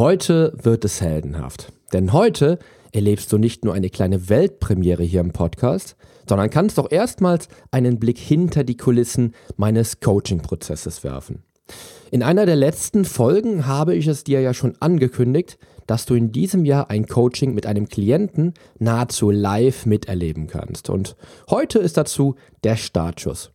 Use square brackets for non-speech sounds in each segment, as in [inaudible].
Heute wird es heldenhaft. Denn heute erlebst du nicht nur eine kleine Weltpremiere hier im Podcast, sondern kannst auch erstmals einen Blick hinter die Kulissen meines Coaching-Prozesses werfen. In einer der letzten Folgen habe ich es dir ja schon angekündigt, dass du in diesem Jahr ein Coaching mit einem Klienten nahezu live miterleben kannst. Und heute ist dazu der Startschuss.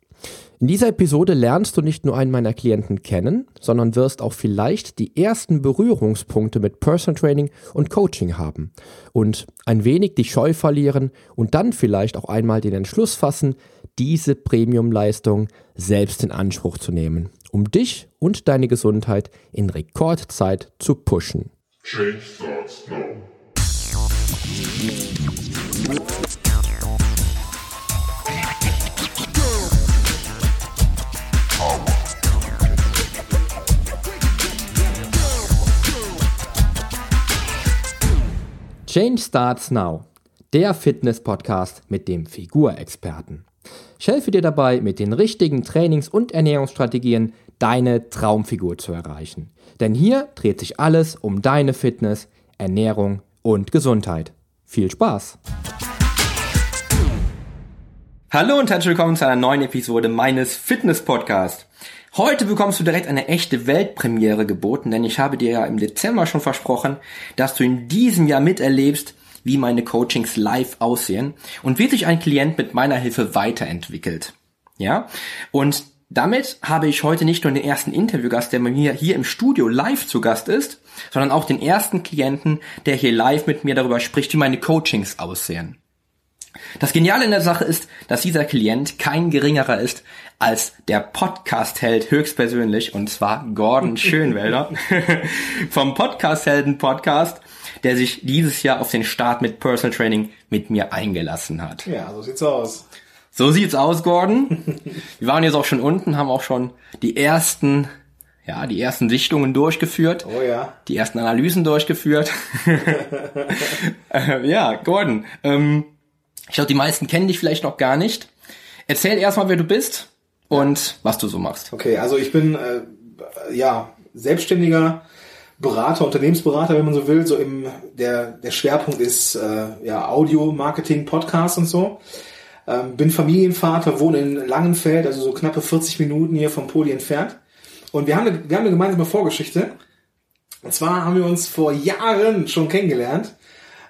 In dieser Episode lernst du nicht nur einen meiner Klienten kennen, sondern wirst auch vielleicht die ersten Berührungspunkte mit Personal Training und Coaching haben und ein wenig die Scheu verlieren und dann vielleicht auch einmal den Entschluss fassen, diese Premiumleistung selbst in Anspruch zu nehmen, um dich und deine Gesundheit in Rekordzeit zu pushen. Change starts now. Change Starts Now, der Fitness-Podcast mit dem Figurexperten. Ich helfe dir dabei, mit den richtigen Trainings- und Ernährungsstrategien deine Traumfigur zu erreichen. Denn hier dreht sich alles um deine Fitness, Ernährung und Gesundheit. Viel Spaß! Hallo und herzlich willkommen zu einer neuen Episode meines Fitness-Podcasts. Heute bekommst du direkt eine echte Weltpremiere geboten, denn ich habe dir ja im Dezember schon versprochen, dass du in diesem Jahr miterlebst, wie meine Coachings live aussehen und wie sich ein Klient mit meiner Hilfe weiterentwickelt. Ja? Und damit habe ich heute nicht nur den ersten Interviewgast, der bei mir hier im Studio live zu Gast ist, sondern auch den ersten Klienten, der hier live mit mir darüber spricht, wie meine Coachings aussehen. Das Geniale in der Sache ist, dass dieser Klient kein geringerer ist als der Podcast-Held höchstpersönlich, und zwar Gordon [laughs] Schönwälder [laughs] vom Podcast-Helden-Podcast, der sich dieses Jahr auf den Start mit Personal Training mit mir eingelassen hat. Ja, so sieht's aus. So sieht's aus, Gordon. [laughs] Wir waren jetzt auch schon unten, haben auch schon die ersten ja, die ersten Sichtungen durchgeführt. Oh ja. Die ersten Analysen durchgeführt. äh, ja, Gordon, ähm, ich glaube, die meisten kennen dich vielleicht noch gar nicht. Erzähl erstmal, wer du bist und was du so machst. Okay, also ich bin äh, ja selbstständiger Berater, Unternehmensberater, wenn man so will. So im der der Schwerpunkt ist äh, ja Audio, Marketing, Podcast und so. Ähm, bin Familienvater, wohne in Langenfeld, also so knappe 40 Minuten hier vom Poli entfernt. Und wir haben eine, wir haben eine gemeinsame Vorgeschichte. Und zwar haben wir uns vor Jahren schon kennengelernt,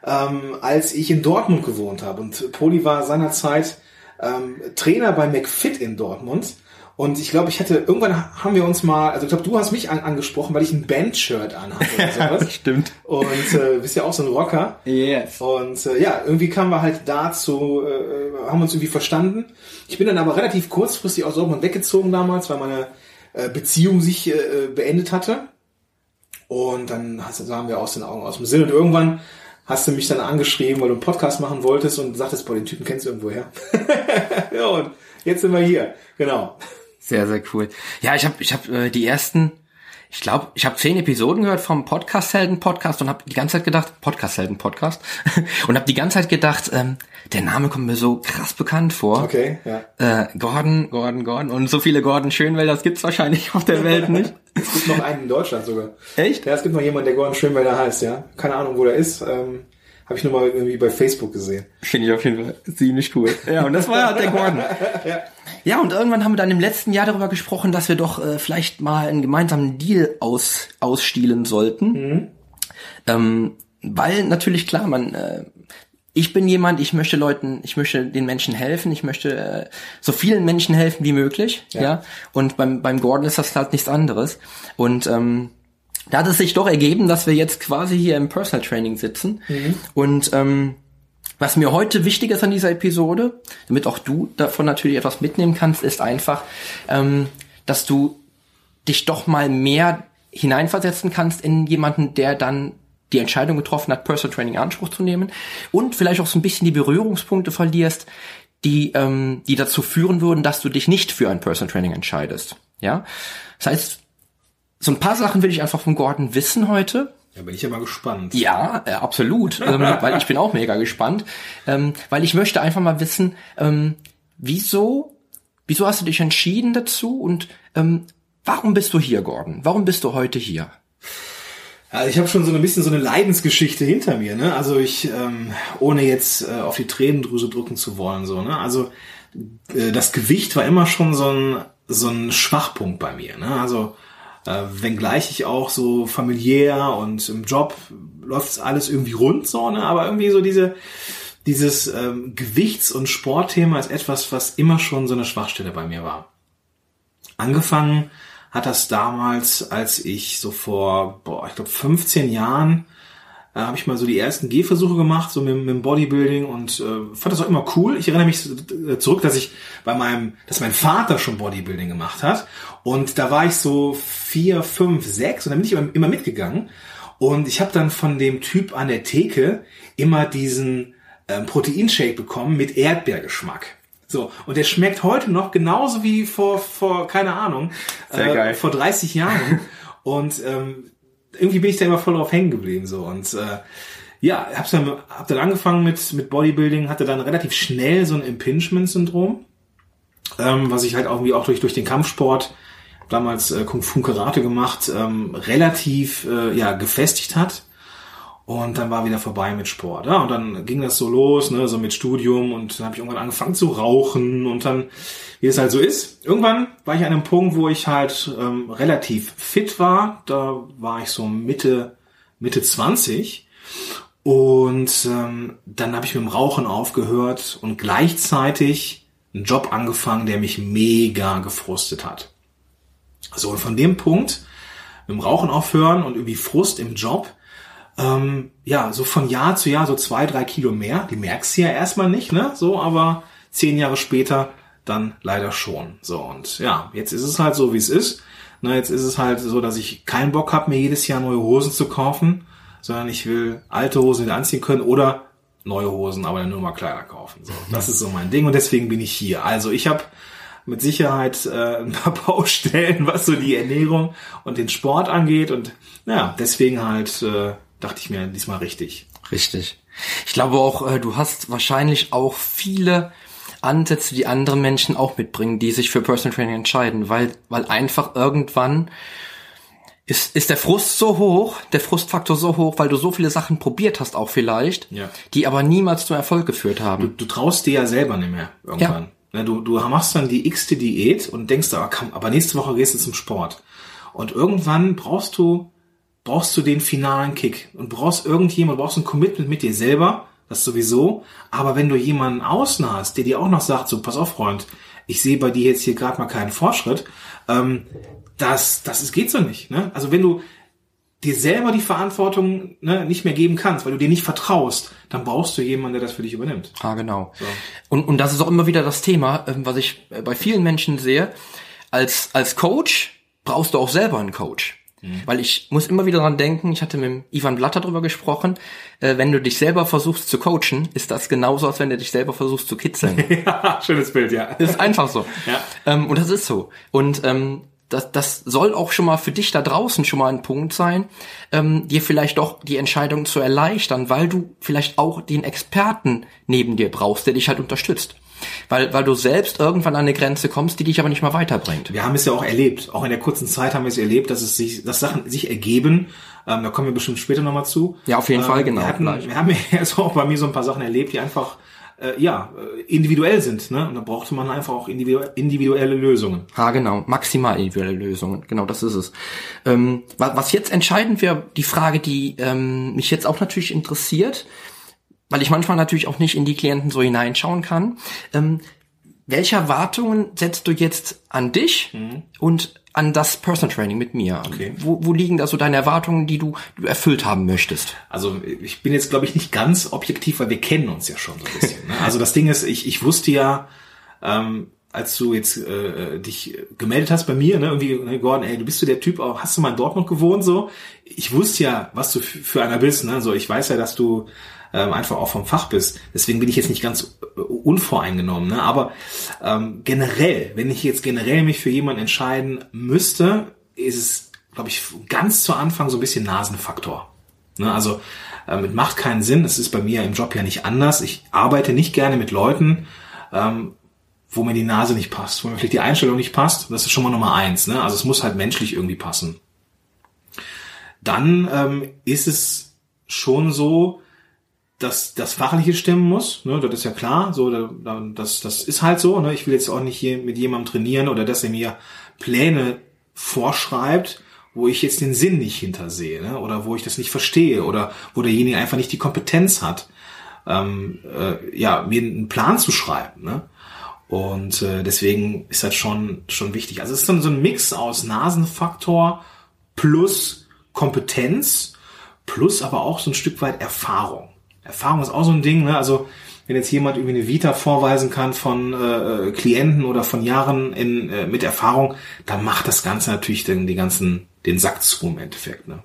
ähm, als ich in Dortmund gewohnt habe. Und Poli war seinerzeit ähm, Trainer bei McFit in Dortmund. Und ich glaube, ich hatte, irgendwann haben wir uns mal, also ich glaube, du hast mich an, angesprochen, weil ich ein Band-Shirt anhatte oder [laughs] sowas. Stimmt. Und äh, bist ja auch so ein Rocker. Yes. Und äh, ja, irgendwie kamen wir halt dazu, äh, haben uns irgendwie verstanden. Ich bin dann aber relativ kurzfristig aus Dortmund weggezogen damals, weil meine äh, Beziehung sich äh, beendet hatte. Und dann sahen wir aus den Augen aus dem Sinn. Und irgendwann hast du mich dann angeschrieben, weil du einen Podcast machen wolltest und sagtest, boah, den Typen kennst du irgendwoher. [laughs] ja, und jetzt sind wir hier. Genau. Sehr, sehr cool. Ja, ich habe ich hab, äh, die ersten, ich glaube, ich habe zehn Episoden gehört vom Podcast-Helden-Podcast und habe die ganze Zeit gedacht, Podcast-Helden-Podcast, [laughs] und habe die ganze Zeit gedacht, ähm, der Name kommt mir so krass bekannt vor. Okay, ja. Äh, Gordon, Gordon, Gordon. Und so viele Gordon Schönwälder, das gibt's wahrscheinlich auf der Welt nicht. [laughs] es gibt noch einen in Deutschland sogar. Echt? Ja, es gibt noch jemanden, der Gordon Schönwälder heißt, ja. Keine Ahnung, wo der ist. Ähm, habe ich nur mal irgendwie bei Facebook gesehen. Finde ich auf jeden Fall ziemlich cool. Ja, und das war halt der Gordon. [laughs] ja. ja, und irgendwann haben wir dann im letzten Jahr darüber gesprochen, dass wir doch äh, vielleicht mal einen gemeinsamen Deal aus, ausstielen sollten. Mhm. Ähm, weil natürlich klar, man, äh, ich bin jemand, ich möchte Leuten, ich möchte den Menschen helfen, ich möchte äh, so vielen Menschen helfen wie möglich, ja. ja. Und beim beim Gordon ist das halt nichts anderes. Und ähm, da hat es sich doch ergeben, dass wir jetzt quasi hier im Personal Training sitzen. Mhm. Und ähm, was mir heute wichtig ist an dieser Episode, damit auch du davon natürlich etwas mitnehmen kannst, ist einfach, ähm, dass du dich doch mal mehr hineinversetzen kannst in jemanden, der dann die Entscheidung getroffen hat, Personal Training in Anspruch zu nehmen und vielleicht auch so ein bisschen die Berührungspunkte verlierst, die, ähm, die dazu führen würden, dass du dich nicht für ein Personal Training entscheidest. Ja, das heißt, so ein paar Sachen will ich einfach von Gordon wissen heute. Ja, bin ich ja mal gespannt. Ja, äh, absolut, ähm, [laughs] weil ich bin auch mega gespannt, ähm, weil ich möchte einfach mal wissen, ähm, wieso, wieso hast du dich entschieden dazu und ähm, warum bist du hier, Gordon? Warum bist du heute hier? Also ich habe schon so ein bisschen so eine Leidensgeschichte hinter mir, ne? Also ich, ähm, ohne jetzt äh, auf die Tränendrüse drücken zu wollen, so, ne? Also äh, das Gewicht war immer schon so ein, so ein Schwachpunkt bei mir, ne? Also äh, wenngleich ich auch so familiär und im Job läuft alles irgendwie rund, so, ne? Aber irgendwie so diese, dieses ähm, Gewichts- und Sportthema ist etwas, was immer schon so eine Schwachstelle bei mir war. Angefangen hat das damals, als ich so vor, boah, ich glaube 15 Jahren, äh, habe ich mal so die ersten Gehversuche gemacht, so mit, mit dem Bodybuilding und äh, fand das auch immer cool. Ich erinnere mich zurück, dass ich bei meinem, dass mein Vater schon Bodybuilding gemacht hat und da war ich so vier, fünf, sechs und dann bin ich immer, immer mitgegangen und ich habe dann von dem Typ an der Theke immer diesen ähm, Proteinshake bekommen mit Erdbeergeschmack. So, und der schmeckt heute noch genauso wie vor, vor keine Ahnung, äh, vor 30 Jahren. [laughs] und ähm, irgendwie bin ich da immer voll drauf hängen geblieben. so Und äh, ja, hab's dann, hab dann angefangen mit, mit Bodybuilding, hatte dann relativ schnell so ein Impingement-Syndrom, ähm, was ich halt irgendwie auch durch, durch den Kampfsport damals äh, Kung Fu Karate gemacht, ähm, relativ äh, ja gefestigt hat. Und dann war wieder vorbei mit Sport. Ja, und dann ging das so los, ne, so mit Studium und dann habe ich irgendwann angefangen zu rauchen und dann, wie es halt so ist. Irgendwann war ich an einem Punkt, wo ich halt ähm, relativ fit war. Da war ich so Mitte, Mitte 20. Und ähm, dann habe ich mit dem Rauchen aufgehört und gleichzeitig einen Job angefangen, der mich mega gefrustet hat. So, und von dem Punkt, mit dem Rauchen aufhören und irgendwie Frust im Job, ähm, ja, so von Jahr zu Jahr so zwei, drei Kilo mehr. Die merkst du ja erstmal nicht, ne? So, aber zehn Jahre später dann leider schon. So, und ja, jetzt ist es halt so, wie es ist. Na, jetzt ist es halt so, dass ich keinen Bock habe, mir jedes Jahr neue Hosen zu kaufen, sondern ich will alte Hosen wieder anziehen können oder neue Hosen, aber dann nur mal kleiner kaufen. So, das ist so mein Ding und deswegen bin ich hier. Also ich habe mit Sicherheit äh, ein paar [laughs] Baustellen, was so die Ernährung und den Sport angeht und ja, deswegen halt äh, dachte ich mir diesmal richtig. Richtig. Ich glaube auch, äh, du hast wahrscheinlich auch viele Ansätze, die andere Menschen auch mitbringen, die sich für Personal Training entscheiden, weil, weil einfach irgendwann ist, ist der Frust so hoch, der Frustfaktor so hoch, weil du so viele Sachen probiert hast auch vielleicht, ja. die aber niemals zum Erfolg geführt haben. Du, du traust dir ja selber nicht mehr irgendwann. Ja. Du, du machst dann die x-te Diät und denkst, aber, komm, aber nächste Woche gehst du zum Sport. Und irgendwann brauchst du brauchst du den finalen Kick und brauchst irgendjemand, brauchst ein Commitment mit dir selber, das sowieso. Aber wenn du jemanden außen hast, der dir auch noch sagt, so pass auf, Freund, ich sehe bei dir jetzt hier gerade mal keinen Fortschritt, ähm, das, das ist, geht so nicht. Ne? Also wenn du dir selber die Verantwortung ne, nicht mehr geben kannst, weil du dir nicht vertraust, dann brauchst du jemanden, der das für dich übernimmt. Ah, genau. So. Und, und das ist auch immer wieder das Thema, ähm, was ich äh, bei vielen Menschen sehe. Als, als Coach brauchst du auch selber einen Coach. Mhm. Weil ich muss immer wieder dran denken, ich hatte mit Ivan Blatter drüber gesprochen, äh, wenn du dich selber versuchst zu coachen, ist das genauso, als wenn du dich selber versuchst zu kitzeln. [laughs] ja, schönes Bild, ja. ist einfach so. Ja. Ähm, und das ist so. Und ähm, das, das soll auch schon mal für dich da draußen schon mal ein Punkt sein, ähm, dir vielleicht doch die Entscheidung zu erleichtern, weil du vielleicht auch den Experten neben dir brauchst, der dich halt unterstützt. Weil, weil du selbst irgendwann an eine Grenze kommst, die dich aber nicht mal weiterbringt. Wir haben es ja auch erlebt. Auch in der kurzen Zeit haben wir es erlebt, dass es sich, dass Sachen sich ergeben. Ähm, da kommen wir bestimmt später nochmal zu. Ja, auf jeden ähm, Fall, genau. Wir, hatten, wir haben [laughs] ja jetzt auch bei mir so ein paar Sachen erlebt, die einfach äh, ja, individuell sind. Ne? Und da brauchte man einfach auch individuelle Lösungen. Ah, genau. Maximal individuelle Lösungen. Genau, das ist es. Ähm, was jetzt entscheidend wäre, die Frage, die ähm, mich jetzt auch natürlich interessiert, weil ich manchmal natürlich auch nicht in die Klienten so hineinschauen kann. Ähm, welche Erwartungen setzt du jetzt an dich mhm. und an das Personal Training mit mir? Okay. Wo, wo liegen da so deine Erwartungen, die du, du erfüllt haben möchtest? Also ich bin jetzt, glaube ich, nicht ganz objektiv, weil wir kennen uns ja schon so ein bisschen. Ne? Also das Ding ist, ich, ich wusste ja, ähm, als du jetzt äh, dich gemeldet hast bei mir, ne, irgendwie, ne, Gordon, ey, du bist du der Typ, auch, hast du mal in Dortmund gewohnt, so? Ich wusste ja, was du für einer bist, ne, so, ich weiß ja, dass du ähm, einfach auch vom Fach bist. Deswegen bin ich jetzt nicht ganz äh, unvoreingenommen. Ne? Aber ähm, generell, wenn ich jetzt generell mich für jemanden entscheiden müsste, ist es, glaube ich, ganz zu Anfang so ein bisschen Nasenfaktor. Ne? Also äh, mit macht keinen Sinn. Es ist bei mir im Job ja nicht anders. Ich arbeite nicht gerne mit Leuten, ähm, wo mir die Nase nicht passt, wo mir vielleicht die Einstellung nicht passt. Das ist schon mal Nummer eins. Ne? Also es muss halt menschlich irgendwie passen. dann ähm, ist es schon so, dass das Fachliche stimmen muss, ne, das ist ja klar, so, das, das ist halt so, ne, ich will jetzt auch nicht hier mit jemandem trainieren oder dass er mir Pläne vorschreibt, wo ich jetzt den Sinn nicht hintersehe, ne, oder wo ich das nicht verstehe oder wo derjenige einfach nicht die Kompetenz hat, ähm, äh, ja, mir einen Plan zu schreiben, ne. Und äh, deswegen ist das schon schon wichtig. Also es ist dann so ein Mix aus Nasenfaktor plus Kompetenz plus aber auch so ein Stück weit Erfahrung. Erfahrung ist auch so ein Ding, ne? Also wenn jetzt jemand irgendwie eine Vita vorweisen kann von äh, Klienten oder von Jahren in, äh, mit Erfahrung, dann macht das Ganze natürlich den, die ganzen, den Sack zu im Endeffekt. Ne?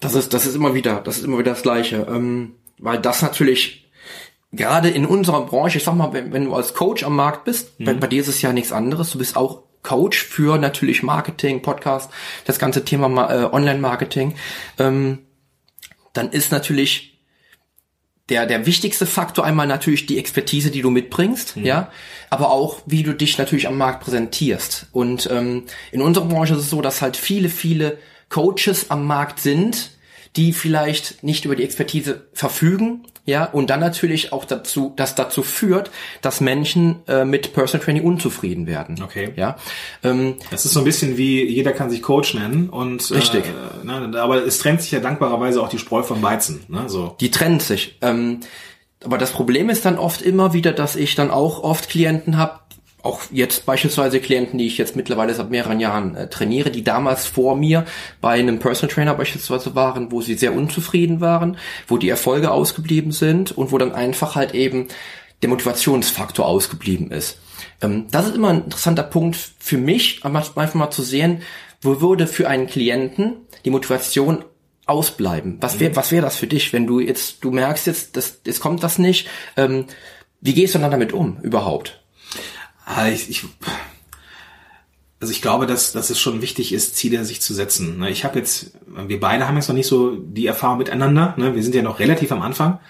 Das ist, das ist immer wieder, das ist immer wieder das Gleiche, ähm, weil das natürlich gerade in unserer Branche, ich sag mal, wenn, wenn du als Coach am Markt bist, mhm. bei, bei dir ist es ja nichts anderes, du bist auch Coach für natürlich Marketing, Podcast, das ganze Thema äh, Online-Marketing, ähm, dann ist natürlich der, der wichtigste Faktor einmal natürlich die Expertise, die du mitbringst, mhm. ja, aber auch, wie du dich natürlich am Markt präsentierst. Und ähm, in unserer Branche ist es so, dass halt viele, viele Coaches am Markt sind, die vielleicht nicht über die Expertise verfügen, ja, und dann natürlich auch dazu, das dazu führt, dass Menschen äh, mit Personal Training unzufrieden werden. Okay. Ja. Ähm, das ist so ein bisschen wie jeder kann sich Coach nennen und richtig. Äh, ne, aber es trennt sich ja dankbarerweise auch die Spreu vom Weizen. Ne, so. Die trennt sich. Ähm, aber das Problem ist dann oft immer wieder, dass ich dann auch oft Klienten habe, auch jetzt beispielsweise Klienten, die ich jetzt mittlerweile seit mehreren Jahren äh, trainiere, die damals vor mir bei einem Personal Trainer beispielsweise waren, wo sie sehr unzufrieden waren, wo die Erfolge ausgeblieben sind und wo dann einfach halt eben der Motivationsfaktor ausgeblieben ist. Ähm, das ist immer ein interessanter Punkt für mich, einfach mal zu sehen, wo würde für einen Klienten die Motivation ausbleiben? Was wäre, was wäre das für dich, wenn du jetzt, du merkst jetzt, das, jetzt kommt das nicht, ähm, wie gehst du dann damit um überhaupt? Ah, ich, ich, also ich glaube, dass, dass es schon wichtig ist, Ziele sich zu setzen. Ne? Ich habe jetzt, wir beide haben jetzt noch nicht so die Erfahrung miteinander. Ne? Wir sind ja noch relativ am Anfang.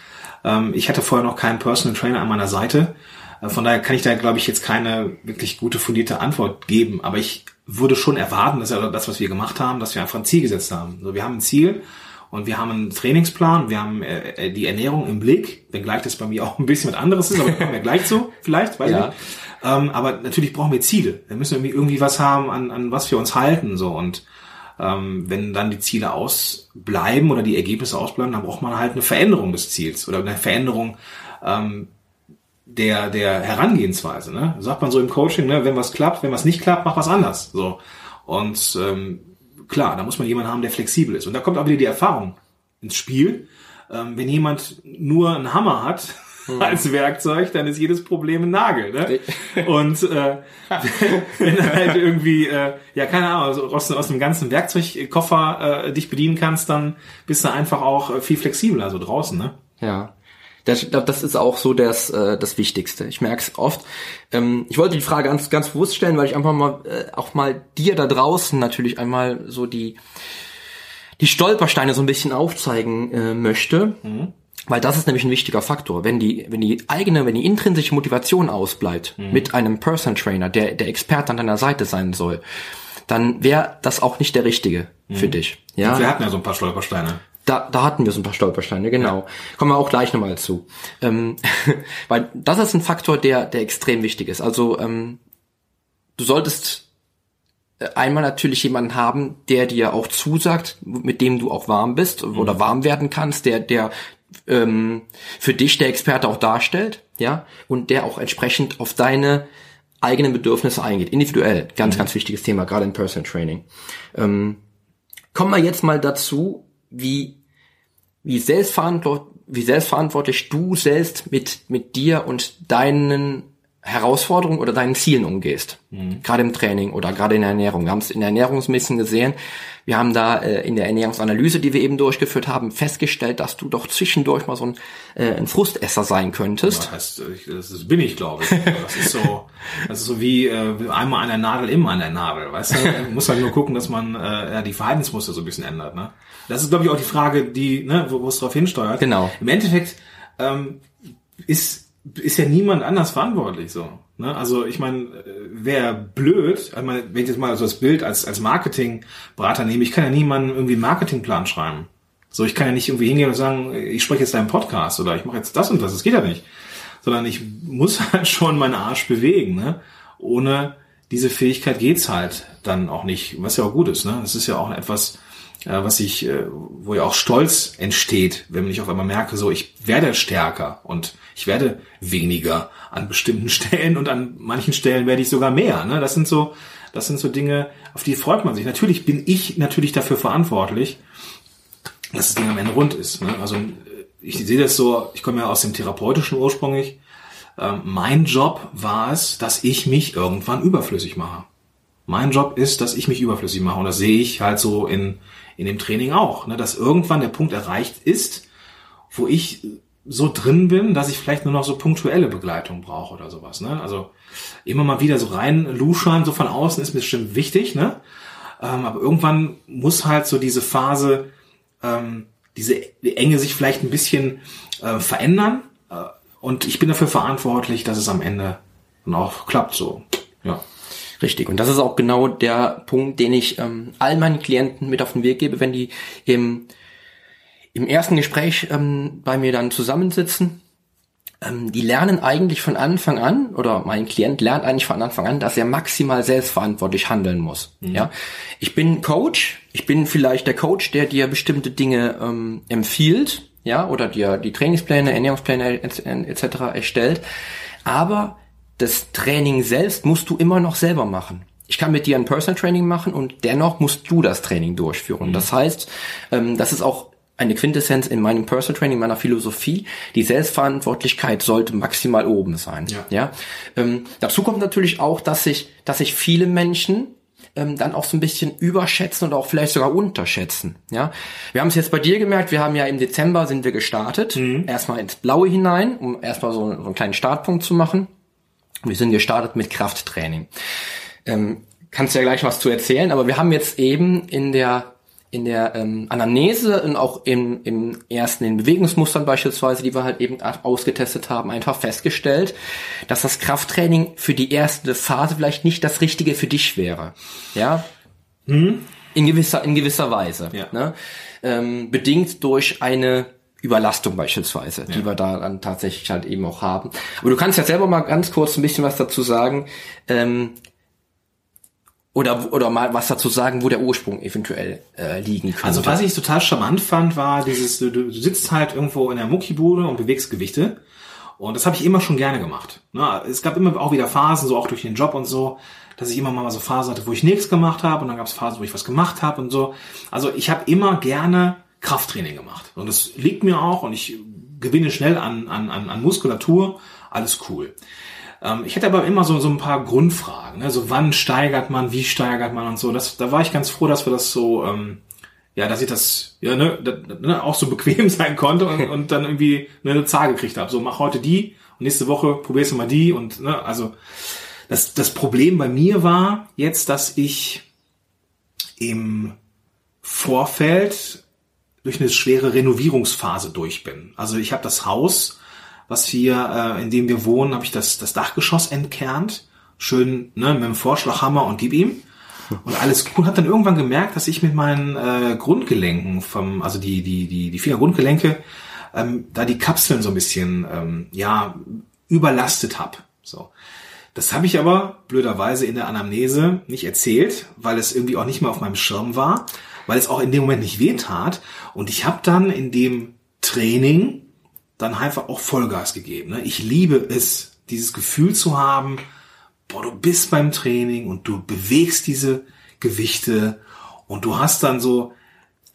Ähm, ich hatte vorher noch keinen Personal Trainer an meiner Seite. Äh, von daher kann ich da, glaube ich, jetzt keine wirklich gute fundierte Antwort geben. Aber ich würde schon erwarten, dass das, was wir gemacht haben, dass wir einfach ein Ziel gesetzt haben. So, wir haben ein Ziel und wir haben einen Trainingsplan, wir haben äh, die Ernährung im Blick, wenngleich das bei mir auch ein bisschen was anderes ist, aber kommen wir gleich zu, vielleicht, weiß ja. ich. Ähm, aber natürlich brauchen wir Ziele. Wir müssen irgendwie, irgendwie was haben, an, an was wir uns halten. So und ähm, wenn dann die Ziele ausbleiben oder die Ergebnisse ausbleiben, dann braucht man halt eine Veränderung des Ziels oder eine Veränderung ähm, der der Herangehensweise. Ne? Sagt man so im Coaching, ne? wenn was klappt, wenn was nicht klappt, mach was anders. So und ähm, klar, da muss man jemanden haben, der flexibel ist. Und da kommt auch wieder die Erfahrung ins Spiel. Ähm, wenn jemand nur einen Hammer hat. [laughs] als Werkzeug, dann ist jedes Problem ein Nagel. Ne? Und äh, [laughs] wenn du halt irgendwie, äh, ja keine Ahnung, also aus, aus einem ganzen Werkzeugkoffer äh, dich bedienen kannst, dann bist du einfach auch äh, viel flexibler so draußen. Ne? Ja. Das, ich glaube, das ist auch so das, äh, das Wichtigste. Ich merke es oft. Ähm, ich wollte die Frage ganz, ganz bewusst stellen, weil ich einfach mal äh, auch mal dir da draußen natürlich einmal so die die Stolpersteine so ein bisschen aufzeigen äh, möchte. Mhm. Weil das ist nämlich ein wichtiger Faktor. Wenn die, wenn die eigene, wenn die intrinsische Motivation ausbleibt mhm. mit einem Person Trainer, der der Experte an deiner Seite sein soll, dann wäre das auch nicht der richtige mhm. für dich. Ja, wir hatten ja so ein paar Stolpersteine. Da, da hatten wir so ein paar Stolpersteine, genau. Ja. Kommen wir auch gleich nochmal zu. Ähm, [laughs] weil das ist ein Faktor, der, der extrem wichtig ist. Also ähm, du solltest äh, einmal natürlich jemanden haben, der dir auch zusagt, mit dem du auch warm bist mhm. oder warm werden kannst, der, der ähm, für dich der Experte auch darstellt, ja, und der auch entsprechend auf deine eigenen Bedürfnisse eingeht, individuell. Ganz, mhm. ganz wichtiges Thema, gerade im Personal Training. Ähm, kommen wir jetzt mal dazu, wie, wie selbstverantwortlich, wie selbstverantwortlich du selbst mit, mit dir und deinen Herausforderungen oder deinen Zielen umgehst. Mhm. Gerade im Training oder gerade in der Ernährung. Wir haben es in der Ernährungsmission gesehen. Wir haben da äh, in der Ernährungsanalyse, die wir eben durchgeführt haben, festgestellt, dass du doch zwischendurch mal so ein, äh, ein Frustesser sein könntest. Ja, das, das bin ich, glaube ich. Das ist so, [laughs] das ist so wie äh, einmal an der Nadel, immer an der Nadel. Weißt du? Man muss halt nur gucken, dass man äh, ja, die Verhaltensmuster so ein bisschen ändert. Ne? Das ist, glaube ich, auch die Frage, die, ne, wo, wo es darauf hinsteuert. Genau. Im Endeffekt ähm, ist ist ja niemand anders verantwortlich so. Ne? Also ich meine, wäre blöd, ich wenn ich jetzt mal so das Bild als, als Marketingberater nehme, ich kann ja niemandem irgendwie einen Marketingplan schreiben. So, ich kann ja nicht irgendwie hingehen und sagen, ich spreche jetzt deinen Podcast oder ich mache jetzt das und das. Das geht ja nicht. Sondern ich muss [laughs] halt schon meinen Arsch bewegen. Ne? Ohne diese Fähigkeit geht's halt dann auch nicht, was ja auch gut ist. Ne? Ist ja auch etwas, äh, was ich, äh, wo ja auch Stolz entsteht, wenn ich auf einmal merke, so ich werde stärker und ich werde weniger an bestimmten [laughs] Stellen und an manchen Stellen werde ich sogar mehr. Ne? Das sind so, das sind so Dinge, auf die freut man sich. Natürlich bin ich natürlich dafür verantwortlich, dass das Ding am Ende rund ist. Ne? Also ich sehe das so, ich komme ja aus dem therapeutischen ursprünglich. Ähm, mein Job war es, dass ich mich irgendwann überflüssig mache. Mein Job ist, dass ich mich überflüssig mache. Und das sehe ich halt so in, in dem Training auch, ne? dass irgendwann der Punkt erreicht ist, wo ich so drin bin, dass ich vielleicht nur noch so punktuelle Begleitung brauche oder sowas. Ne? Also immer mal wieder so rein luschern, so von außen ist mir bestimmt wichtig, ne? Ähm, aber irgendwann muss halt so diese Phase ähm, diese Enge sich vielleicht ein bisschen äh, verändern. Äh, und ich bin dafür verantwortlich, dass es am Ende dann auch klappt so. Ja. Richtig. Und das ist auch genau der Punkt, den ich ähm, all meinen Klienten mit auf den Weg gebe, wenn die im, im ersten Gespräch ähm, bei mir dann zusammensitzen ähm, die lernen eigentlich von Anfang an, oder mein Klient lernt eigentlich von Anfang an, dass er maximal selbstverantwortlich handeln muss. Mhm. Ja, ich bin Coach, ich bin vielleicht der Coach, der dir bestimmte Dinge ähm, empfiehlt, ja, oder dir die Trainingspläne, Ernährungspläne etc. erstellt, aber das Training selbst musst du immer noch selber machen. Ich kann mit dir ein Personal Training machen und dennoch musst du das Training durchführen. Mhm. Das heißt, ähm, das ist auch eine Quintessenz in meinem Personal Training, meiner Philosophie. Die Selbstverantwortlichkeit sollte maximal oben sein. Ja. ja? Ähm, dazu kommt natürlich auch, dass sich, dass sich viele Menschen ähm, dann auch so ein bisschen überschätzen und auch vielleicht sogar unterschätzen. Ja, wir haben es jetzt bei dir gemerkt. Wir haben ja im Dezember sind wir gestartet, mhm. erstmal ins Blaue hinein, um erstmal so, so einen kleinen Startpunkt zu machen. Wir sind gestartet mit Krafttraining. Ähm, kannst ja gleich was zu erzählen, aber wir haben jetzt eben in der in der ähm, Anamnese und auch im, im ersten in Bewegungsmustern beispielsweise, die wir halt eben ausgetestet haben, einfach festgestellt, dass das Krafttraining für die erste Phase vielleicht nicht das Richtige für dich wäre. Ja. Hm? In gewisser, in gewisser Weise. Ja. Ne? Ähm, bedingt durch eine Überlastung beispielsweise, ja. die wir da dann tatsächlich halt eben auch haben. Aber du kannst ja selber mal ganz kurz ein bisschen was dazu sagen. Ähm, oder, oder mal was dazu sagen, wo der Ursprung eventuell äh, liegen könnte. Also was ich total charmant fand, war dieses, du, du sitzt halt irgendwo in der Muckibude und bewegst Gewichte. Und das habe ich immer schon gerne gemacht. Ne? Es gab immer auch wieder Phasen, so auch durch den Job und so, dass ich immer mal so Phasen hatte, wo ich nichts gemacht habe und dann gab es Phasen, wo ich was gemacht habe und so. Also ich habe immer gerne Krafttraining gemacht. Und das liegt mir auch und ich gewinne schnell an, an, an Muskulatur. Alles cool. Ähm, ich hätte aber immer so, so ein paar Grundfragen. Ne? So wann steigert man, wie steigert man und so. Das, da war ich ganz froh, dass wir das so, ähm, ja, dass ich das ja ne, ne, auch so [laughs] bequem sein konnte und, und dann irgendwie ne, eine Zahl gekriegt habe. So mach heute die und nächste Woche probierst du mal die und ne, also das, das Problem bei mir war jetzt, dass ich im Vorfeld durch eine schwere Renovierungsphase durch bin. Also ich habe das Haus was hier, äh, in dem wir wohnen, habe ich das, das Dachgeschoss entkernt. Schön ne, mit dem Vorschlaghammer und gib ihm. Und alles cool. Hab dann irgendwann gemerkt, dass ich mit meinen äh, Grundgelenken vom, also die, die, die, die Fingergrundgelenke, ähm, da die Kapseln so ein bisschen, ähm, ja, überlastet hab. So. Das habe ich aber blöderweise in der Anamnese nicht erzählt, weil es irgendwie auch nicht mehr auf meinem Schirm war, weil es auch in dem Moment nicht weh tat. Und ich habe dann in dem Training dann einfach auch Vollgas gegeben. Ne? Ich liebe es, dieses Gefühl zu haben, boah, du bist beim Training und du bewegst diese Gewichte und du hast dann so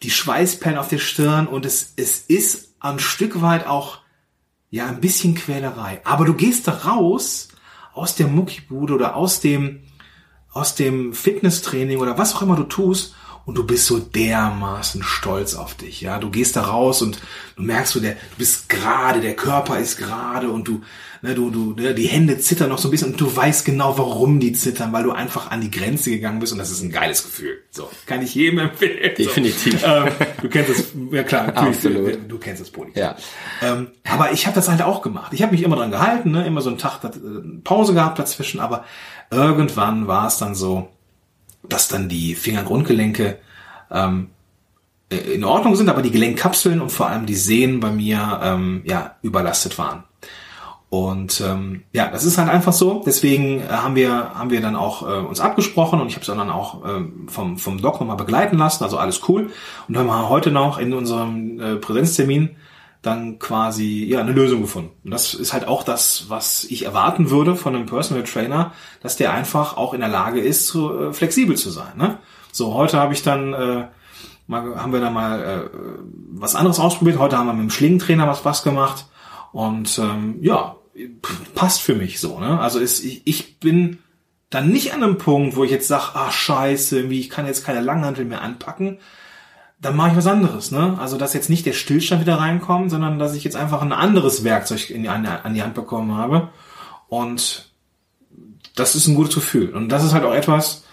die Schweißperlen auf der Stirn und es, es ist ein Stück weit auch ja ein bisschen Quälerei. Aber du gehst da raus aus der Muckibude oder aus dem aus dem Fitnesstraining oder was auch immer du tust und du bist so dermaßen stolz auf dich, ja. Du gehst da raus und du merkst so, der, du bist gerade, der Körper ist gerade und du, ne, du, du, ne, die Hände zittern noch so ein bisschen und du weißt genau, warum die zittern, weil du einfach an die Grenze gegangen bist und das ist ein geiles Gefühl. So, kann ich jedem empfehlen. Definitiv. So. Ähm, du kennst es, ja klar, natürlich, Absolut. Du, kennst das Poli. Ja. Ähm, aber ich habe das halt auch gemacht. Ich habe mich immer dran gehalten, ne, immer so einen Tag äh, Pause gehabt dazwischen, aber irgendwann war es dann so, dass dann die Fingergrundgelenke ähm, äh, in Ordnung sind, aber die Gelenkkapseln und vor allem die Sehnen bei mir ähm, ja überlastet waren. Und ähm, ja, das ist halt einfach so. Deswegen äh, haben wir haben wir dann auch äh, uns abgesprochen und ich habe es dann auch ähm, vom vom Doc nochmal begleiten lassen. Also alles cool. Und dann haben wir heute noch in unserem äh, Präsenztermin dann quasi ja eine Lösung gefunden. Und das ist halt auch das, was ich erwarten würde von einem Personal Trainer, dass der einfach auch in der Lage ist, zu, äh, flexibel zu sein. Ne? So heute habe ich dann äh, mal, haben wir dann mal äh, was anderes ausprobiert. Heute haben wir mit dem Schlingentrainer was was gemacht und ähm, ja passt für mich so. Ne? Also ist, ich, ich bin dann nicht an einem Punkt, wo ich jetzt sage, ah scheiße, wie ich kann jetzt keine Langhantel mehr anpacken dann mache ich was anderes. Ne? Also dass jetzt nicht der Stillstand wieder reinkommt, sondern dass ich jetzt einfach ein anderes Werkzeug in die, an die Hand bekommen habe. Und das ist ein gutes Gefühl. Und das ist halt auch etwas,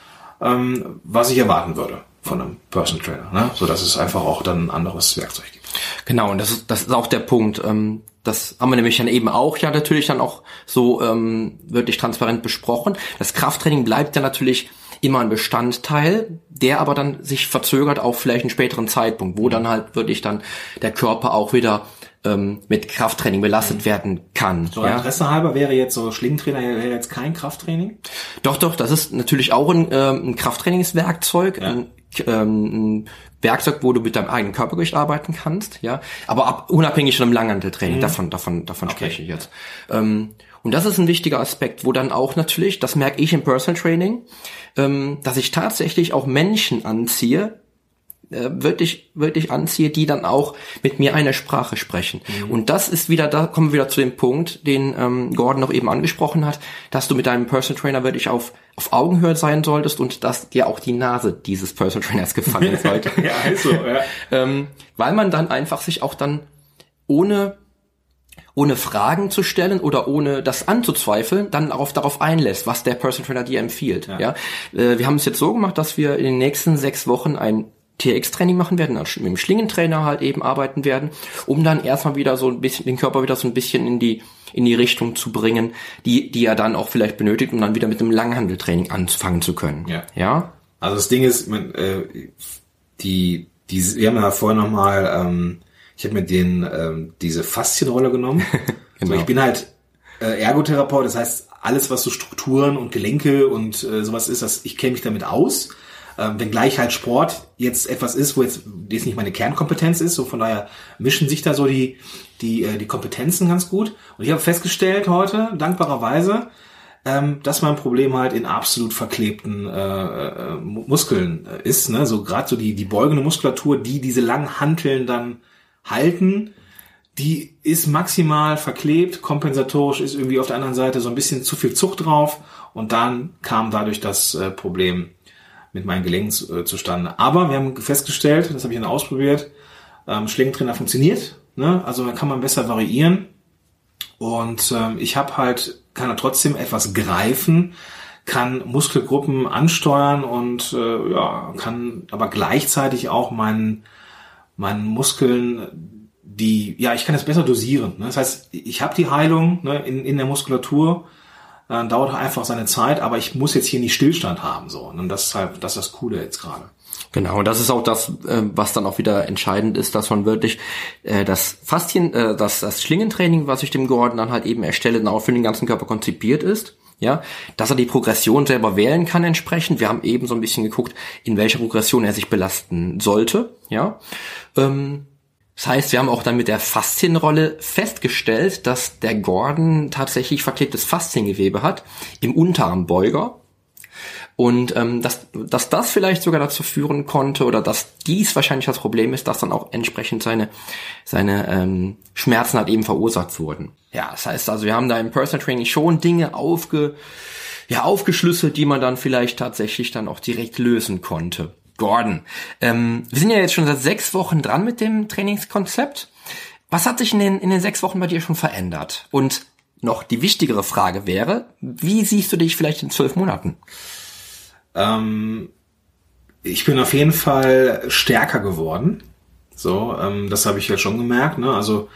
ähm, was ich erwarten würde von einem Personal Trainer. Ne? So dass es einfach auch dann ein anderes Werkzeug gibt. Genau, und das ist, das ist auch der Punkt. Ähm, das haben wir nämlich dann eben auch ja natürlich dann auch so ähm, wirklich transparent besprochen. Das Krafttraining bleibt ja natürlich immer ein Bestandteil, der aber dann sich verzögert auf vielleicht einen späteren Zeitpunkt, wo dann halt wirklich dann der Körper auch wieder ähm, mit Krafttraining belastet mhm. werden kann. So ja. Interesse halber wäre jetzt so Schlingentrainer wäre jetzt kein Krafttraining? Doch, doch, das ist natürlich auch ein, ähm, ein Krafttrainingswerkzeug, ja. ein, ähm, ein Werkzeug, wo du mit deinem eigenen Körpergewicht arbeiten kannst, ja, aber ab, unabhängig von einem Langhanteltraining, mhm. davon, davon, davon okay. spreche ich jetzt. Ähm, und das ist ein wichtiger Aspekt, wo dann auch natürlich, das merke ich im Personal Training, ähm, dass ich tatsächlich auch Menschen anziehe, äh, wirklich, wirklich anziehe, die dann auch mit mir eine Sprache sprechen. Mhm. Und das ist wieder, da kommen wir wieder zu dem Punkt, den ähm, Gordon noch eben angesprochen hat, dass du mit deinem Personal Trainer wirklich auf, auf Augenhöhe sein solltest und dass dir auch die Nase dieses Personal Trainers gefallen [laughs] sollte. ja, also, ja. ähm, weil man dann einfach sich auch dann ohne ohne Fragen zu stellen oder ohne das anzuzweifeln, dann darauf, darauf einlässt, was der Personal Trainer dir empfiehlt. Ja. ja? Äh, wir haben es jetzt so gemacht, dass wir in den nächsten sechs Wochen ein TX-Training machen werden, also mit dem Schlingentrainer halt eben arbeiten werden, um dann erstmal wieder so ein bisschen den Körper wieder so ein bisschen in die in die Richtung zu bringen, die die er dann auch vielleicht benötigt, um dann wieder mit dem Langhandeltraining anfangen zu können. Ja. Ja. Also das Ding ist, man, äh, die die wir haben ja vorher noch mal ähm, ich habe mir den ähm, diese Faszienrolle genommen. [laughs] genau. so, ich bin halt äh, Ergotherapeut, das heißt alles was so Strukturen und Gelenke und äh, sowas ist, das ich kenne mich damit aus. Ähm, wenngleich halt Sport jetzt etwas ist, wo jetzt das nicht meine Kernkompetenz ist, so von daher mischen sich da so die die äh, die Kompetenzen ganz gut. Und ich habe festgestellt heute dankbarerweise, ähm, dass mein Problem halt in absolut verklebten äh, äh, Muskeln äh, ist, ne? So gerade so die die beugende Muskulatur, die diese langen Hanteln dann halten, die ist maximal verklebt, kompensatorisch ist irgendwie auf der anderen Seite so ein bisschen zu viel Zucht drauf und dann kam dadurch das äh, Problem mit meinen Gelenken äh, zustande. Aber wir haben festgestellt, das habe ich dann ausprobiert, ähm, Schlingentrainer funktioniert, ne? also da kann man besser variieren und ähm, ich habe halt, kann er trotzdem etwas greifen, kann Muskelgruppen ansteuern und äh, ja, kann aber gleichzeitig auch meinen meinen Muskeln, die, ja, ich kann das besser dosieren. Ne? Das heißt, ich habe die Heilung ne, in, in der Muskulatur, äh, dauert einfach seine Zeit, aber ich muss jetzt hier nicht Stillstand haben. so. Und das ist halt, das ist das Coole jetzt gerade. Genau, und das ist auch das, äh, was dann auch wieder entscheidend ist, dass man wirklich äh, das Faszien, äh, das, das Schlingentraining, was ich dem Gordon dann halt eben erstelle, dann auch für den ganzen Körper konzipiert ist. Ja, dass er die Progression selber wählen kann entsprechend. Wir haben eben so ein bisschen geguckt, in welcher Progression er sich belasten sollte. Ja, ähm, das heißt, wir haben auch dann mit der Faszienrolle festgestellt, dass der Gordon tatsächlich verklebtes Fasziengewebe hat im Unterarmbeuger. Und ähm, dass, dass das vielleicht sogar dazu führen konnte oder dass dies wahrscheinlich das Problem ist, dass dann auch entsprechend seine, seine ähm, Schmerzen halt eben verursacht wurden. Ja, das heißt also, wir haben da im Personal Training schon Dinge aufge, ja, aufgeschlüsselt, die man dann vielleicht tatsächlich dann auch direkt lösen konnte. Gordon, ähm, wir sind ja jetzt schon seit sechs Wochen dran mit dem Trainingskonzept. Was hat sich in den, in den sechs Wochen bei dir schon verändert? Und noch die wichtigere Frage wäre, wie siehst du dich vielleicht in zwölf Monaten? Ähm, ich bin auf jeden Fall stärker geworden. So, ähm, das habe ich ja schon gemerkt. Ne? Also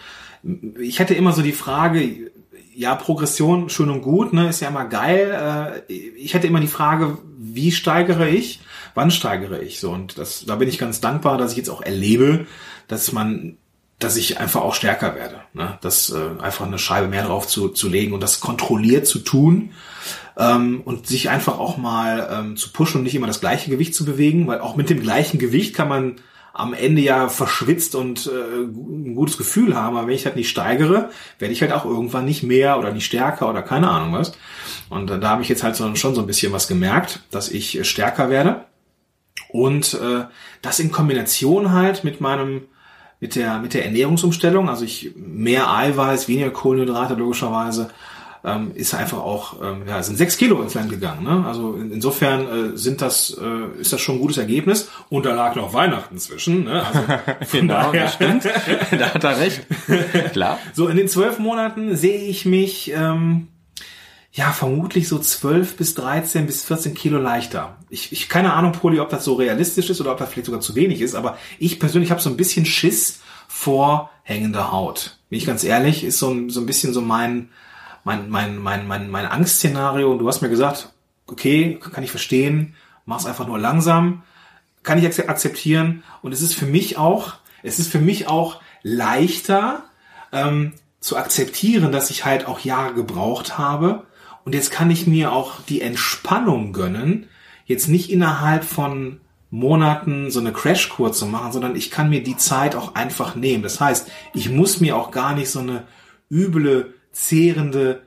ich hatte immer so die Frage, ja, Progression schön und gut, ne, ist ja immer geil. Äh, ich hätte immer die Frage, wie steigere ich? Wann steigere ich? So und das, da bin ich ganz dankbar, dass ich jetzt auch erlebe, dass man, dass ich einfach auch stärker werde. Ne? Das äh, einfach eine Scheibe mehr drauf zu, zu legen und das kontrolliert zu tun ähm, und sich einfach auch mal ähm, zu pushen und nicht immer das gleiche Gewicht zu bewegen, weil auch mit dem gleichen Gewicht kann man am Ende ja verschwitzt und äh, ein gutes Gefühl haben, aber wenn ich halt nicht steigere, werde ich halt auch irgendwann nicht mehr oder nicht stärker oder keine Ahnung was. Und äh, da habe ich jetzt halt so, schon so ein bisschen was gemerkt, dass ich äh, stärker werde. Und äh, das in Kombination halt mit meinem mit der mit der Ernährungsumstellung, also ich mehr Eiweiß, weniger Kohlenhydrate logischerweise, ähm, ist einfach auch, ähm, ja, sind sechs Kilo ins Land gegangen. Ne? Also in, insofern äh, sind das, äh, ist das schon ein gutes Ergebnis. Und da lag noch Weihnachten zwischen. Ne? Also [laughs] genau, das stimmt. da hat er recht. Klar. [laughs] So, in den zwölf Monaten sehe ich mich, ähm, ja, vermutlich so zwölf bis dreizehn bis vierzehn Kilo leichter. Ich, ich keine Ahnung, Poli, ob das so realistisch ist oder ob das vielleicht sogar zu wenig ist, aber ich persönlich habe so ein bisschen Schiss vor hängender Haut. Bin ich ganz ehrlich, ist so ein, so ein bisschen so mein, mein, mein, mein, mein, mein Angstszenario du hast mir gesagt, okay, kann ich verstehen, mach's einfach nur langsam, kann ich akzeptieren und es ist für mich auch, es ist für mich auch leichter ähm, zu akzeptieren, dass ich halt auch Jahre gebraucht habe und jetzt kann ich mir auch die Entspannung gönnen, jetzt nicht innerhalb von Monaten so eine Crashkur zu machen, sondern ich kann mir die Zeit auch einfach nehmen. Das heißt, ich muss mir auch gar nicht so eine üble zehrende,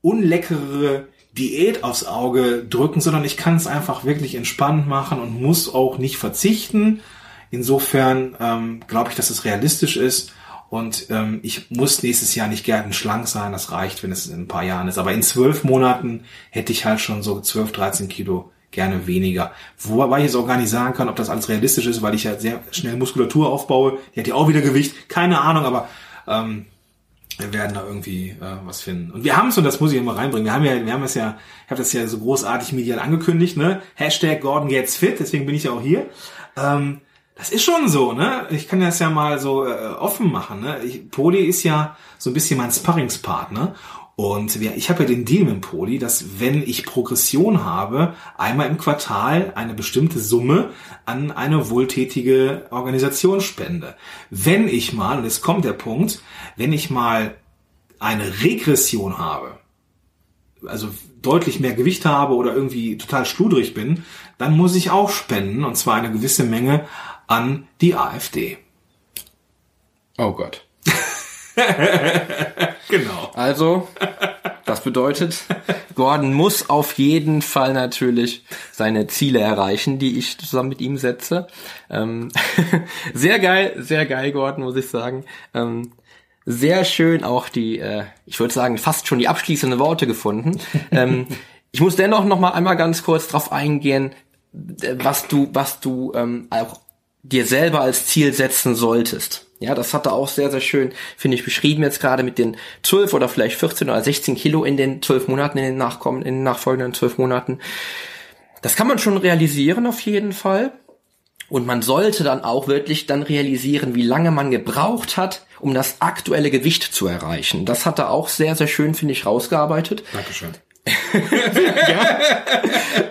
unleckere Diät aufs Auge drücken, sondern ich kann es einfach wirklich entspannt machen und muss auch nicht verzichten. Insofern ähm, glaube ich, dass es realistisch ist und ähm, ich muss nächstes Jahr nicht gerne schlank sein. Das reicht, wenn es in ein paar Jahren ist. Aber in zwölf Monaten hätte ich halt schon so 12, 13 Kilo gerne weniger. Wobei ich jetzt auch gar nicht sagen kann, ob das alles realistisch ist, weil ich ja sehr schnell Muskulatur aufbaue. Die hat ja auch wieder Gewicht. Keine Ahnung, aber ähm, wir werden da irgendwie äh, was finden. Und wir haben es, und das muss ich immer reinbringen, wir haben ja, wir haben es ja, ich habe das ja so großartig medial angekündigt, ne? Hashtag Gordon gets fit, deswegen bin ich ja auch hier. Ähm, das ist schon so, ne? Ich kann das ja mal so äh, offen machen, ne? Ich, Poli ist ja so ein bisschen mein Sparringspartner. Und ich habe ja den Deal mit Poli, dass wenn ich Progression habe, einmal im Quartal eine bestimmte Summe an eine wohltätige Organisation spende. Wenn ich mal, und jetzt kommt der Punkt, wenn ich mal eine Regression habe, also deutlich mehr Gewicht habe oder irgendwie total schludrig bin, dann muss ich auch spenden, und zwar eine gewisse Menge an die AfD. Oh Gott. [laughs] genau. Also, das bedeutet, Gordon muss auf jeden Fall natürlich seine Ziele erreichen, die ich zusammen mit ihm setze. Ähm, [laughs] sehr geil, sehr geil, Gordon, muss ich sagen. Ähm, sehr schön auch die, äh, ich würde sagen, fast schon die abschließenden Worte gefunden. ähm, ich muss dennoch noch mal einmal ganz kurz drauf eingehen, äh, was du, was du ähm, auch dir selber als Ziel setzen solltest. Ja, das hat er auch sehr, sehr schön, finde ich, beschrieben jetzt gerade mit den 12 oder vielleicht 14 oder 16 Kilo in den 12 Monaten, in den nachkommen, in den nachfolgenden 12 Monaten. Das kann man schon realisieren auf jeden Fall. Und man sollte dann auch wirklich dann realisieren, wie lange man gebraucht hat, um das aktuelle Gewicht zu erreichen. Das hat er auch sehr, sehr schön, finde ich, rausgearbeitet. Dankeschön. [laughs] ja,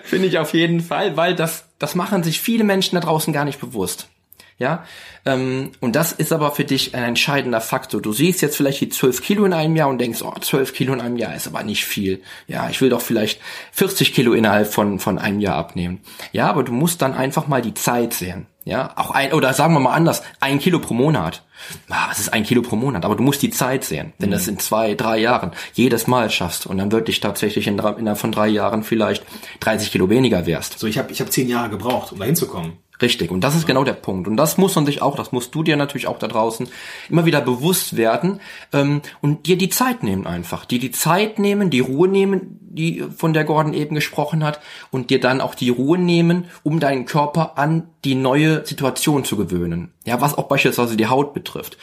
finde ich auf jeden Fall, weil das, das machen sich viele Menschen da draußen gar nicht bewusst. Ja, ähm, und das ist aber für dich ein entscheidender Faktor. Du siehst jetzt vielleicht die 12 Kilo in einem Jahr und denkst, oh, 12 Kilo in einem Jahr ist aber nicht viel. Ja, ich will doch vielleicht 40 Kilo innerhalb von, von einem Jahr abnehmen. Ja, aber du musst dann einfach mal die Zeit sehen. Ja, auch ein, oder sagen wir mal anders, ein Kilo pro Monat. Ah, was ist ein Kilo pro Monat? Aber du musst die Zeit sehen. Wenn mhm. das in zwei, drei Jahren jedes Mal schaffst und dann wirklich tatsächlich innerhalb von drei Jahren vielleicht 30 Kilo weniger wärst. So, ich habe ich hab zehn Jahre gebraucht, um da hinzukommen. Richtig, und das ist genau der Punkt. Und das muss man sich auch, das musst du dir natürlich auch da draußen immer wieder bewusst werden ähm, und dir die Zeit nehmen einfach. Dir die Zeit nehmen, die Ruhe nehmen, die von der Gordon eben gesprochen hat, und dir dann auch die Ruhe nehmen, um deinen Körper an die neue Situation zu gewöhnen. Ja, was auch beispielsweise die Haut betrifft.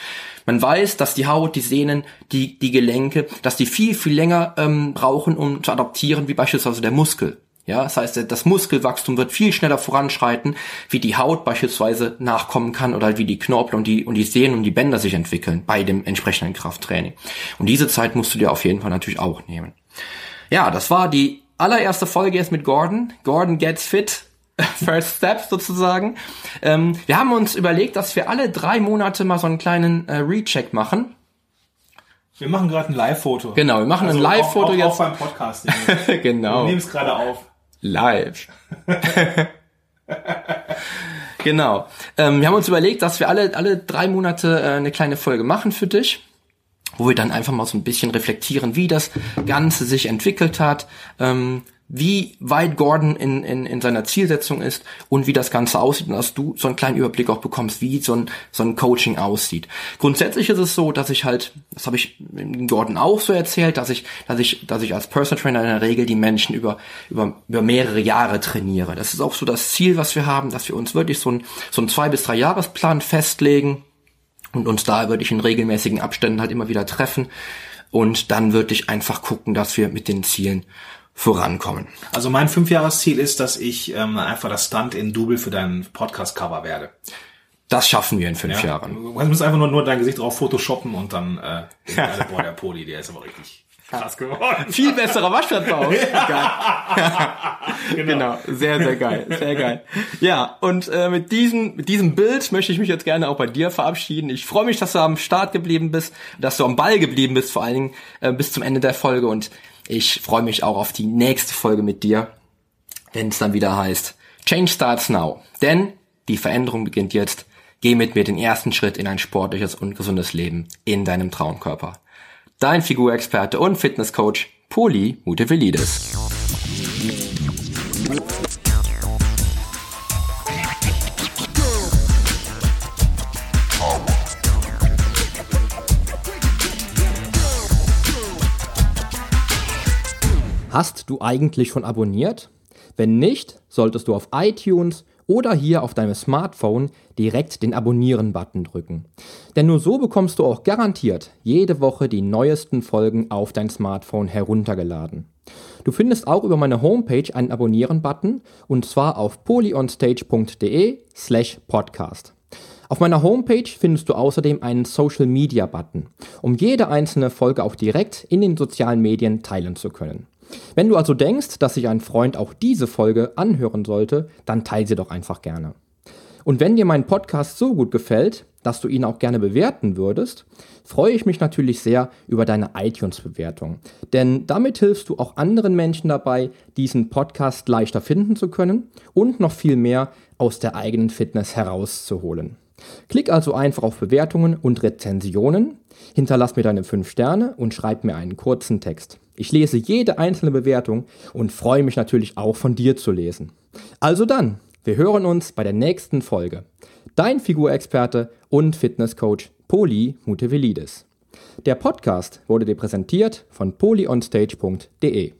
Man weiß, dass die Haut, die Sehnen, die, die Gelenke, dass die viel, viel länger ähm, brauchen, um zu adaptieren, wie beispielsweise der Muskel. Ja, das heißt, das Muskelwachstum wird viel schneller voranschreiten, wie die Haut beispielsweise nachkommen kann oder wie die Knorpel und die, und die Sehnen und die Bänder sich entwickeln bei dem entsprechenden Krafttraining. Und diese Zeit musst du dir auf jeden Fall natürlich auch nehmen. Ja, das war die allererste Folge jetzt mit Gordon. Gordon gets fit. [laughs] First Steps sozusagen. Ähm, wir haben uns überlegt, dass wir alle drei Monate mal so einen kleinen äh, Recheck machen. Wir machen gerade ein Live-Foto. Genau, wir machen also ein Live-Foto jetzt. Auch beim Podcast. [laughs] genau. Wir nehmen es gerade auf. Live. [laughs] genau. Ähm, wir haben uns überlegt, dass wir alle, alle drei Monate äh, eine kleine Folge machen für dich wo wir dann einfach mal so ein bisschen reflektieren, wie das Ganze sich entwickelt hat, ähm, wie weit Gordon in, in, in seiner Zielsetzung ist und wie das Ganze aussieht und dass du so einen kleinen Überblick auch bekommst, wie so ein, so ein Coaching aussieht. Grundsätzlich ist es so, dass ich halt, das habe ich Gordon auch so erzählt, dass ich, dass ich, dass ich als Personal Trainer in der Regel die Menschen über, über, über mehrere Jahre trainiere. Das ist auch so das Ziel, was wir haben, dass wir uns wirklich so ein, so ein zwei bis drei Jahresplan festlegen und uns da wirklich in regelmäßigen Abständen halt immer wieder treffen und dann wirklich einfach gucken, dass wir mit den Zielen vorankommen. Also mein Fünfjahresziel ist, dass ich ähm, einfach das Stunt in Double für deinen Podcast-Cover werde. Das schaffen wir in fünf ja. Jahren. Du musst einfach nur, nur dein Gesicht drauf photoshoppen und dann äh, [laughs] boah, der Poli, der ist aber richtig krass geworden. [laughs] Viel besserer Waschbrettbau. [laughs] Ja. genau. genau. Sehr, sehr geil. Sehr geil. Ja, und äh, mit, diesem, mit diesem Bild möchte ich mich jetzt gerne auch bei dir verabschieden. Ich freue mich, dass du am Start geblieben bist, dass du am Ball geblieben bist, vor allen Dingen äh, bis zum Ende der Folge. Und ich freue mich auch auf die nächste Folge mit dir, wenn es dann wieder heißt, Change starts now. Denn die Veränderung beginnt jetzt. Geh mit mir den ersten Schritt in ein sportliches und gesundes Leben in deinem Traumkörper. Dein Figurexperte und Fitnesscoach Poli Mutevelidis. Hast du eigentlich schon abonniert? Wenn nicht, solltest du auf iTunes oder hier auf deinem Smartphone direkt den Abonnieren-Button drücken. Denn nur so bekommst du auch garantiert jede Woche die neuesten Folgen auf dein Smartphone heruntergeladen. Du findest auch über meine Homepage einen Abonnieren-Button und zwar auf polyonstage.de slash podcast. Auf meiner Homepage findest du außerdem einen Social Media Button, um jede einzelne Folge auch direkt in den sozialen Medien teilen zu können. Wenn du also denkst, dass sich ein Freund auch diese Folge anhören sollte, dann teile sie doch einfach gerne. Und wenn dir mein Podcast so gut gefällt, dass du ihn auch gerne bewerten würdest, freue ich mich natürlich sehr über deine iTunes-Bewertung. Denn damit hilfst du auch anderen Menschen dabei, diesen Podcast leichter finden zu können und noch viel mehr aus der eigenen Fitness herauszuholen. Klick also einfach auf Bewertungen und Rezensionen, hinterlass mir deine 5 Sterne und schreib mir einen kurzen Text. Ich lese jede einzelne Bewertung und freue mich natürlich auch von dir zu lesen. Also dann, wir hören uns bei der nächsten Folge. Dein Figurexperte und Fitnesscoach Poli Mutevelidis. Der Podcast wurde dir präsentiert von polyonstage.de.